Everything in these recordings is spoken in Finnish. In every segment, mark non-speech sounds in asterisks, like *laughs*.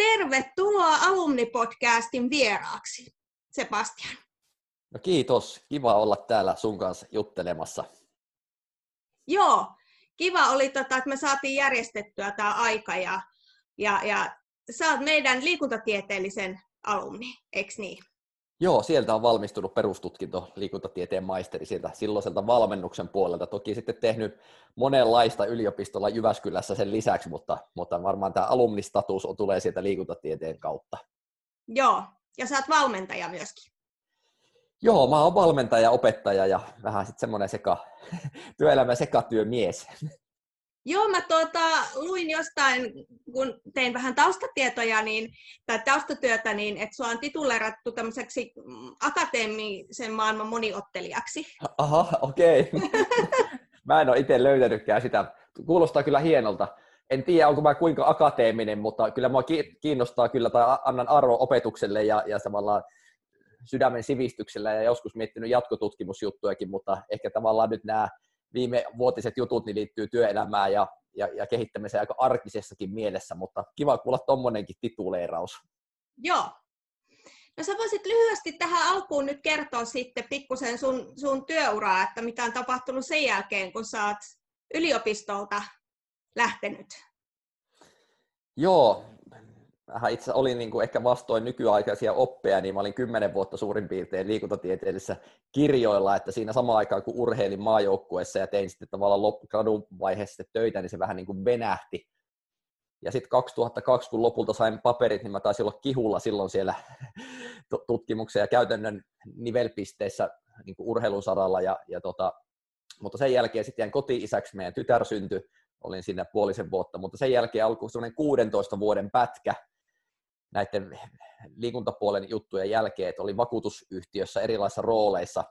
tervetuloa Alumni-podcastin vieraaksi, Sebastian. No kiitos, kiva olla täällä sun kanssa juttelemassa. Joo, kiva oli, tota, että me saatiin järjestettyä tämä aika ja, ja, ja sä oot meidän liikuntatieteellisen alumni, eikö niin? Joo, sieltä on valmistunut perustutkinto liikuntatieteen maisteri sieltä silloiselta valmennuksen puolelta. Toki sitten tehnyt monenlaista yliopistolla Jyväskylässä sen lisäksi, mutta, mutta varmaan tämä alumnistatus on, tulee sieltä liikuntatieteen kautta. Joo, ja sä oot valmentaja myöskin. Joo, mä oon valmentaja, opettaja ja vähän sitten semmoinen seka, *laughs* työelämän sekatyömies. Joo, mä tuota, luin jostain, kun tein vähän taustatietoja niin, tai taustatyötä, niin että sua on titulerattu tämmöiseksi mm, akateemisen maailman moniottelijaksi. Aha, okei. Okay. *laughs* mä en ole itse löytänytkään sitä. Kuulostaa kyllä hienolta. En tiedä, onko mä kuinka akateeminen, mutta kyllä mua kiinnostaa kyllä, tai annan arvo opetukselle ja, ja samalla sydämen sivistyksellä ja joskus miettinyt jatkotutkimusjuttujakin, mutta ehkä tavallaan nyt nämä viime vuotiset jutut niin liittyy työelämään ja, ja, ja kehittämiseen aika arkisessakin mielessä, mutta kiva kuulla tuommoinenkin tituleeraus. Joo. No sä voisit lyhyesti tähän alkuun nyt kertoa sitten pikkusen sun, sun työuraa, että mitä on tapahtunut sen jälkeen, kun sä oot yliopistolta lähtenyt. Joo, vähän itse olin niin kuin ehkä vastoin nykyaikaisia oppeja, niin mä olin kymmenen vuotta suurin piirtein liikuntatieteellisessä kirjoilla, että siinä samaan aikaan kun urheilin maajoukkueessa ja tein sitten tavallaan loppugradun vaiheessa töitä, niin se vähän niin kuin venähti. Ja sitten 2002, kun lopulta sain paperit, niin mä taisin olla kihulla silloin siellä *laughs* tutkimuksen ja käytännön nivelpisteissä niin kuin urheilun saralla. Ja, ja tota, mutta sen jälkeen sitten jäin koti-isäksi, meidän tytär syntyi, olin sinne puolisen vuotta, mutta sen jälkeen alkoi semmoinen 16 vuoden pätkä, näiden liikuntapuolen juttujen jälkeen, että oli vakuutusyhtiössä erilaisissa rooleissa.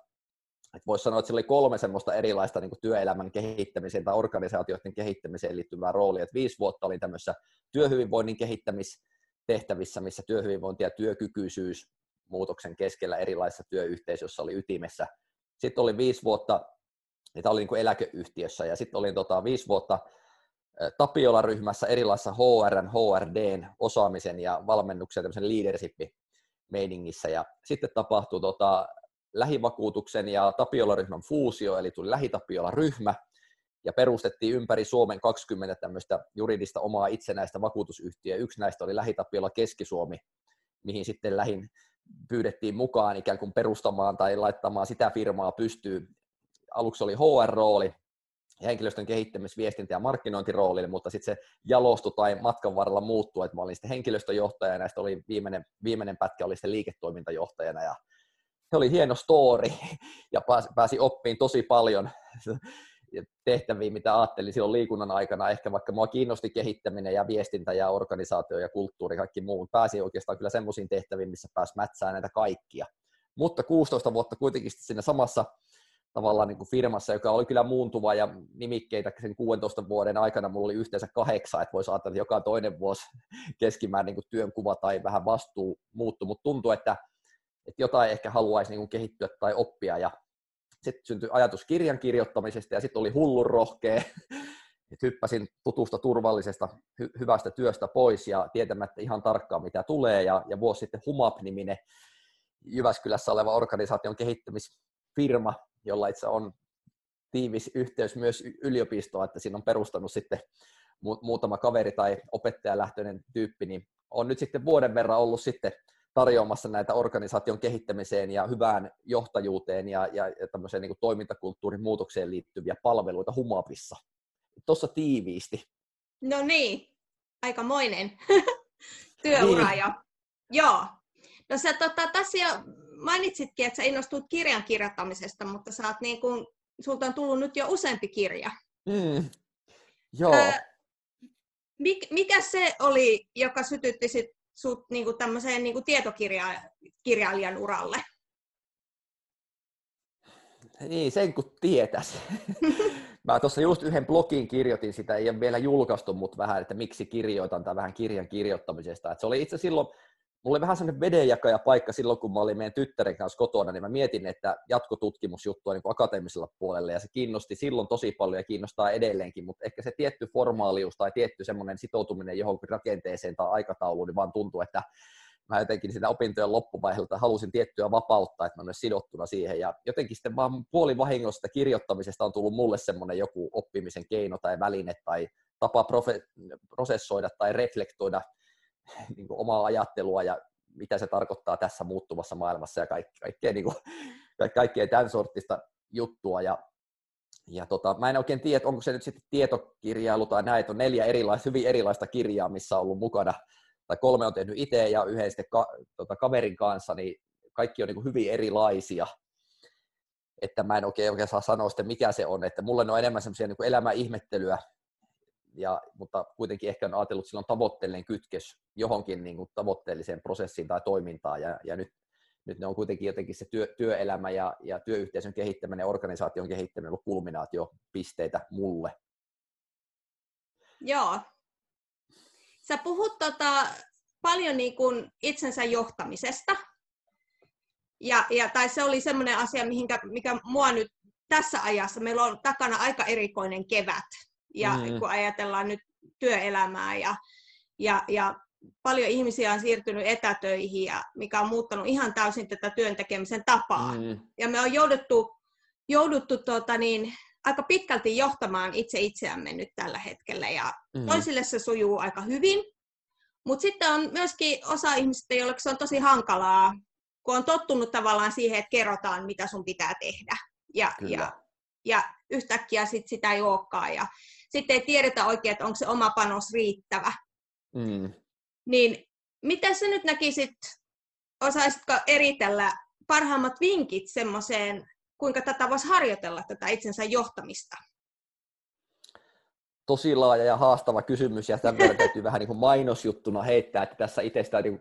Voisi sanoa, että sillä oli kolme semmoista erilaista niin työelämän kehittämiseen tai organisaatioiden kehittämiseen liittyvää roolia. Että viisi vuotta olin tämmöisessä työhyvinvoinnin kehittämistehtävissä, missä työhyvinvointi ja työkykyisyys muutoksen keskellä erilaisissa työyhteisöissä oli ytimessä. Sitten oli viisi vuotta, niitä oli niin eläkeyhtiössä, ja sitten olin tota, viisi vuotta Tapiola-ryhmässä erilaisissa HRn, HRDn osaamisen ja valmennuksen tämmöisen leadership-meiningissä. Ja sitten tapahtui tota, lähivakuutuksen ja Tapiola-ryhmän fuusio, eli tuli lähitapiola-ryhmä, ja perustettiin ympäri Suomen 20 tämmöistä juridista omaa itsenäistä vakuutusyhtiöä. Yksi näistä oli Lähitapiola Keski-Suomi, mihin sitten lähin pyydettiin mukaan ikään kuin perustamaan tai laittamaan sitä firmaa pystyy. Aluksi oli HR-rooli, henkilöstön kehittämis-, viestintä- ja markkinointiroolille, mutta sitten se jalostui tai matkan varrella muuttui, että mä olin sitten henkilöstöjohtaja ja näistä oli viimeinen, viimeinen pätkä oli sitten liiketoimintajohtajana ja se oli hieno story *laughs* ja pääsi, pääsi oppiin tosi paljon *laughs* tehtäviä, mitä ajattelin silloin liikunnan aikana. Ehkä vaikka mua kiinnosti kehittäminen ja viestintä ja organisaatio ja kulttuuri ja kaikki muu, pääsi oikeastaan kyllä semmoisiin tehtäviin, missä pääsi mätsään näitä kaikkia. Mutta 16 vuotta kuitenkin siinä samassa tavallaan niin kuin firmassa, joka oli kyllä muuntuva ja nimikkeitä sen 16 vuoden aikana mulla oli yhteensä kahdeksan, että voisi ajatella, että joka toinen vuosi *laughs* keskimäärin niin kuin työnkuva tai vähän vastuu muuttui, mutta tuntuu, että, että jotain ehkä haluaisi niin kuin kehittyä tai oppia. Ja sitten syntyi ajatus kirjan kirjoittamisesta ja sitten oli hullun rohkea, *laughs* että hyppäsin tutusta turvallisesta hy- hyvästä työstä pois ja tietämättä ihan tarkkaan mitä tulee. Ja, ja vuosi sitten HUMAP-niminen Jyväskylässä oleva organisaation kehittämisfirma jolla itse on tiivis yhteys myös yliopistoon, että siinä on perustanut sitten muutama kaveri tai opettajalähtöinen tyyppi, niin on nyt sitten vuoden verran ollut sitten tarjoamassa näitä organisaation kehittämiseen ja hyvään johtajuuteen ja, ja, ja tämmöiseen niin kuin toimintakulttuurin muutokseen liittyviä palveluita Humapissa. Tuossa tiiviisti. No niin, aikamoinen *laughs* työura niin. ja joo. No sä tota, tässä jo mainitsitkin, että sä innostut kirjan kirjoittamisesta, mutta sä oot niin kuin, sulta on tullut nyt jo useampi kirja. Mm. Joo. Öö, mik, mikä se oli, joka sytytti sit sut niin kuin tämmöiseen niin kuin tietokirjailijan uralle? Niin, sen kun tietäisi. *laughs* Mä tuossa just yhden blogin kirjoitin sitä, ei ole vielä julkaistu, mutta vähän, että miksi kirjoitan tai vähän kirjan kirjoittamisesta. Et se oli itse silloin mulla oli vähän sellainen vedenjakaja paikka silloin, kun mä olin meidän tyttären kanssa kotona, niin mä mietin, että jatkotutkimusjuttu on niin akateemisella puolella, ja se kiinnosti silloin tosi paljon ja kiinnostaa edelleenkin, mutta ehkä se tietty formaalius tai tietty semmoinen sitoutuminen johonkin rakenteeseen tai aikatauluun, niin vaan tuntuu, että mä jotenkin sitä opintojen loppuvaiheelta halusin tiettyä vapautta, että mä olen sidottuna siihen, ja jotenkin sitten vaan puolivahingosta kirjoittamisesta on tullut mulle semmoinen joku oppimisen keino tai väline tai tapa profe- prosessoida tai reflektoida *laughs* niin kuin omaa ajattelua ja mitä se tarkoittaa tässä muuttuvassa maailmassa ja kaikkea, kaikkea, niin kuin, *laughs* kaikkea tämän sortista juttua. Ja, ja tota, mä en oikein tiedä, onko se nyt sitten tietokirjailu tai näin, on neljä erilaista, hyvin erilaista kirjaa, missä on ollut mukana, tai kolme on tehnyt itse ja yhden sitten ka, tota, kaverin kanssa, niin kaikki on niin kuin hyvin erilaisia että mä en oikein, oikein saa sanoa sitten, mikä se on. Että mulle on enemmän semmoisia niin elämän ihmettelyä ja, mutta kuitenkin ehkä on ajatellut, on tavoitteellinen kytkös johonkin niin kuin tavoitteelliseen prosessiin tai toimintaan, ja, ja nyt, nyt ne on kuitenkin jotenkin se työ, työelämä ja, ja työyhteisön kehittäminen organisaation kehittäminen ollut kulminaatiopisteitä mulle. Joo. Sä puhut tota, paljon niin kuin itsensä johtamisesta, ja, ja, tai se oli semmoinen asia, mihinkä, mikä mua nyt tässä ajassa, meillä on takana aika erikoinen kevät, ja mm. kun ajatellaan nyt työelämää ja, ja, ja paljon ihmisiä on siirtynyt etätöihin, ja mikä on muuttanut ihan täysin tätä työn tekemisen tapaa. Mm. Ja me on jouduttu, jouduttu tuota niin, aika pitkälti johtamaan itse itseämme nyt tällä hetkellä, ja mm. toisille se sujuu aika hyvin. Mutta sitten on myöskin osa ihmisistä, joille se on tosi hankalaa, kun on tottunut tavallaan siihen, että kerrotaan, mitä sun pitää tehdä. Ja, ja, ja yhtäkkiä sit sitä ei olekaan. Ja sitten ei tiedetä oikein, että onko se oma panos riittävä. Mm. Niin mitä sä nyt näkisit, osaisitko eritellä parhaimmat vinkit semmoiseen, kuinka tätä voisi harjoitella, tätä itsensä johtamista? Tosi laaja ja haastava kysymys, ja tämän täytyy vähän niin kuin mainosjuttuna heittää, että tässä itsestä niin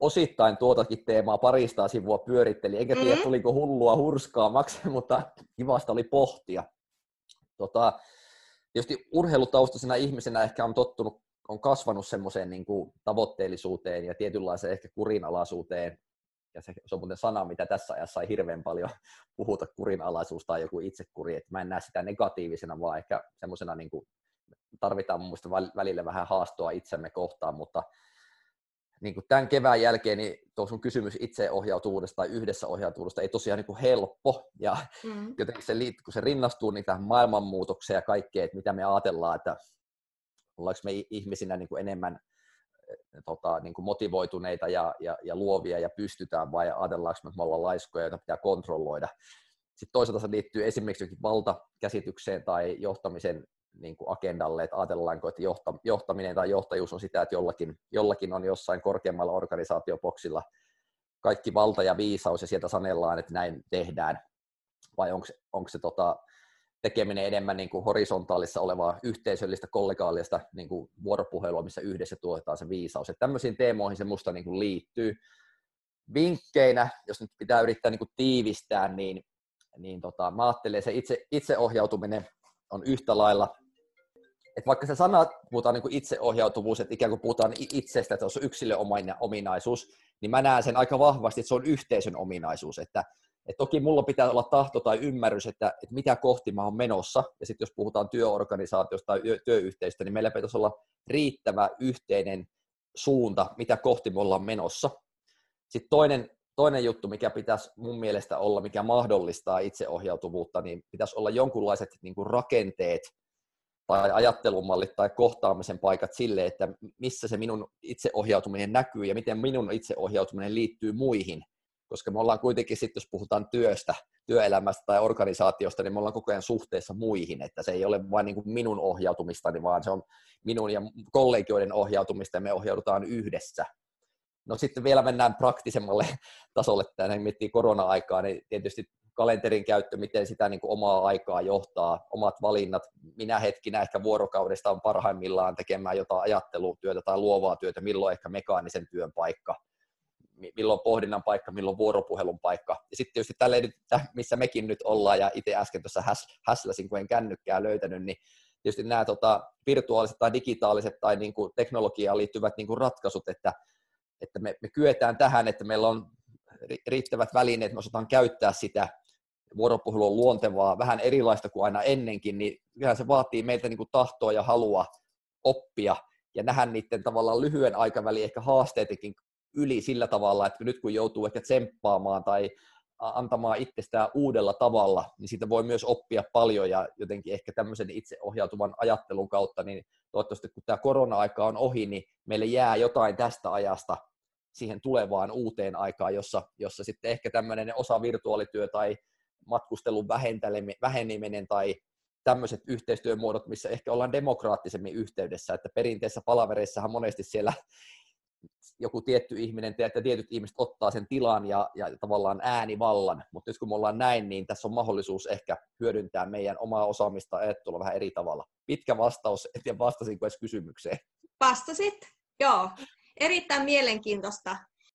osittain tuotakin teemaa parista sivua pyöritteli, enkä tiedä, mm-hmm. tuliko hullua hurskaa maksaa, mutta kivasta oli pohtia. Tota, tietysti urheilutaustaisena ihmisenä ehkä on tottunut, on kasvanut semmoiseen niin kuin tavoitteellisuuteen ja tietynlaiseen ehkä kurinalaisuuteen. Ja se, se on muuten sana, mitä tässä ajassa ei hirveän paljon *laughs* puhuta, kurinalaisuus tai joku itsekuri. Että mä en näe sitä negatiivisena, vaan ehkä semmoisena niin kuin, tarvitaan mun mielestä välillä vähän haastoa itsemme kohtaan, mutta niin kuin tämän kevään jälkeen niin tuo sun kysymys itseohjautuvuudesta tai yhdessä ohjautuvuudesta ei tosiaan niin kuin helppo. Ja mm. *laughs* jotenkin se, kun se rinnastuu niin tähän maailmanmuutokseen ja kaikkeen, että mitä me ajatellaan, että ollaanko me ihmisinä niin kuin enemmän eh, tota, niin kuin motivoituneita ja, ja, ja luovia ja pystytään vai ajatellaanko me, että me ollaan laiskoja, joita pitää kontrolloida. Sitten toisaalta se liittyy esimerkiksi valtakäsitykseen tai johtamisen niin kuin agendalle, että ajatellaanko, että johtaminen tai johtajuus on sitä, että jollakin, jollakin on jossain korkeammalla organisaatioboksilla kaikki valta ja viisaus ja sieltä sanellaan, että näin tehdään, vai onko, onko se tota, tekeminen enemmän niin kuin horisontaalissa olevaa yhteisöllistä, kollegaalista niin kuin vuoropuhelua, missä yhdessä tuotetaan se viisaus. Että tämmöisiin teemoihin se musta niin kuin liittyy. Vinkkeinä, jos nyt pitää yrittää niin kuin tiivistää, niin, niin tota, mä ajattelen, se itse, itseohjautuminen on yhtä lailla että vaikka se sana puhutaan niin kuin itseohjautuvuus, että ikään kuin puhutaan itsestä, että se on yksilön ominaisuus, niin mä näen sen aika vahvasti, että se on yhteisön ominaisuus, että, että toki mulla pitää olla tahto tai ymmärrys, että, että mitä kohti mä oon menossa, ja sitten jos puhutaan työorganisaatiosta tai työyhteisöstä, niin meillä pitäisi olla riittävä yhteinen suunta, mitä kohti me ollaan menossa. Sitten toinen, toinen juttu, mikä pitäisi mun mielestä olla, mikä mahdollistaa itseohjautuvuutta, niin pitäisi olla jonkunlaiset niin kuin rakenteet, tai ajattelumallit tai kohtaamisen paikat sille, että missä se minun itseohjautuminen näkyy ja miten minun itseohjautuminen liittyy muihin. Koska me ollaan kuitenkin sitten, jos puhutaan työstä, työelämästä tai organisaatiosta, niin me ollaan koko ajan suhteessa muihin, että se ei ole vain niin minun ohjautumistani, vaan se on minun ja kollegioiden ohjautumista ja me ohjaudutaan yhdessä. No sitten vielä mennään praktisemmalle *laughs* tasolle, että miettii korona-aikaa, niin tietysti kalenterin käyttö, miten sitä niin kuin omaa aikaa johtaa, omat valinnat, minä hetkinä ehkä vuorokaudesta on parhaimmillaan tekemään jotain ajattelutyötä tai luovaa työtä, milloin ehkä mekaanisen työn paikka, milloin pohdinnan paikka, milloin vuoropuhelun paikka. Ja sitten tietysti tällä missä mekin nyt ollaan, ja itse äsken tuossa häs, häsläsin, kun en kännykkää löytänyt, niin tietysti nämä tota, virtuaaliset tai digitaaliset tai niin kuin teknologiaan liittyvät niin kuin ratkaisut, että että me, me kyetään tähän, että meillä on riittävät välineet, me osataan käyttää sitä, vuoropuhelu on luontevaa, vähän erilaista kuin aina ennenkin, niin kyllähän se vaatii meiltä niin kuin tahtoa ja halua oppia ja nähdä niiden tavallaan lyhyen aikavälin ehkä haasteitakin yli sillä tavalla, että nyt kun joutuu ehkä tsemppaamaan tai antamaan itsestään uudella tavalla, niin siitä voi myös oppia paljon ja jotenkin ehkä tämmöisen itseohjautuvan ajattelun kautta, niin toivottavasti kun tämä korona-aika on ohi, niin meille jää jotain tästä ajasta siihen tulevaan uuteen aikaan, jossa, jossa sitten ehkä tämmöinen osa virtuaalityö tai matkustelun väheneminen tai tämmöiset yhteistyömuodot, missä ehkä ollaan demokraattisemmin yhteydessä, että perinteisessä palavereissahan monesti siellä joku tietty ihminen että tietyt ihmiset ottaa sen tilan ja, ja tavallaan äänivallan, mutta nyt kun me ollaan näin, niin tässä on mahdollisuus ehkä hyödyntää meidän omaa osaamista ajattelua vähän eri tavalla. Pitkä vastaus, en tiedä vastasinko edes kysymykseen. Vastasit, joo. Erittäin mielenkiintoista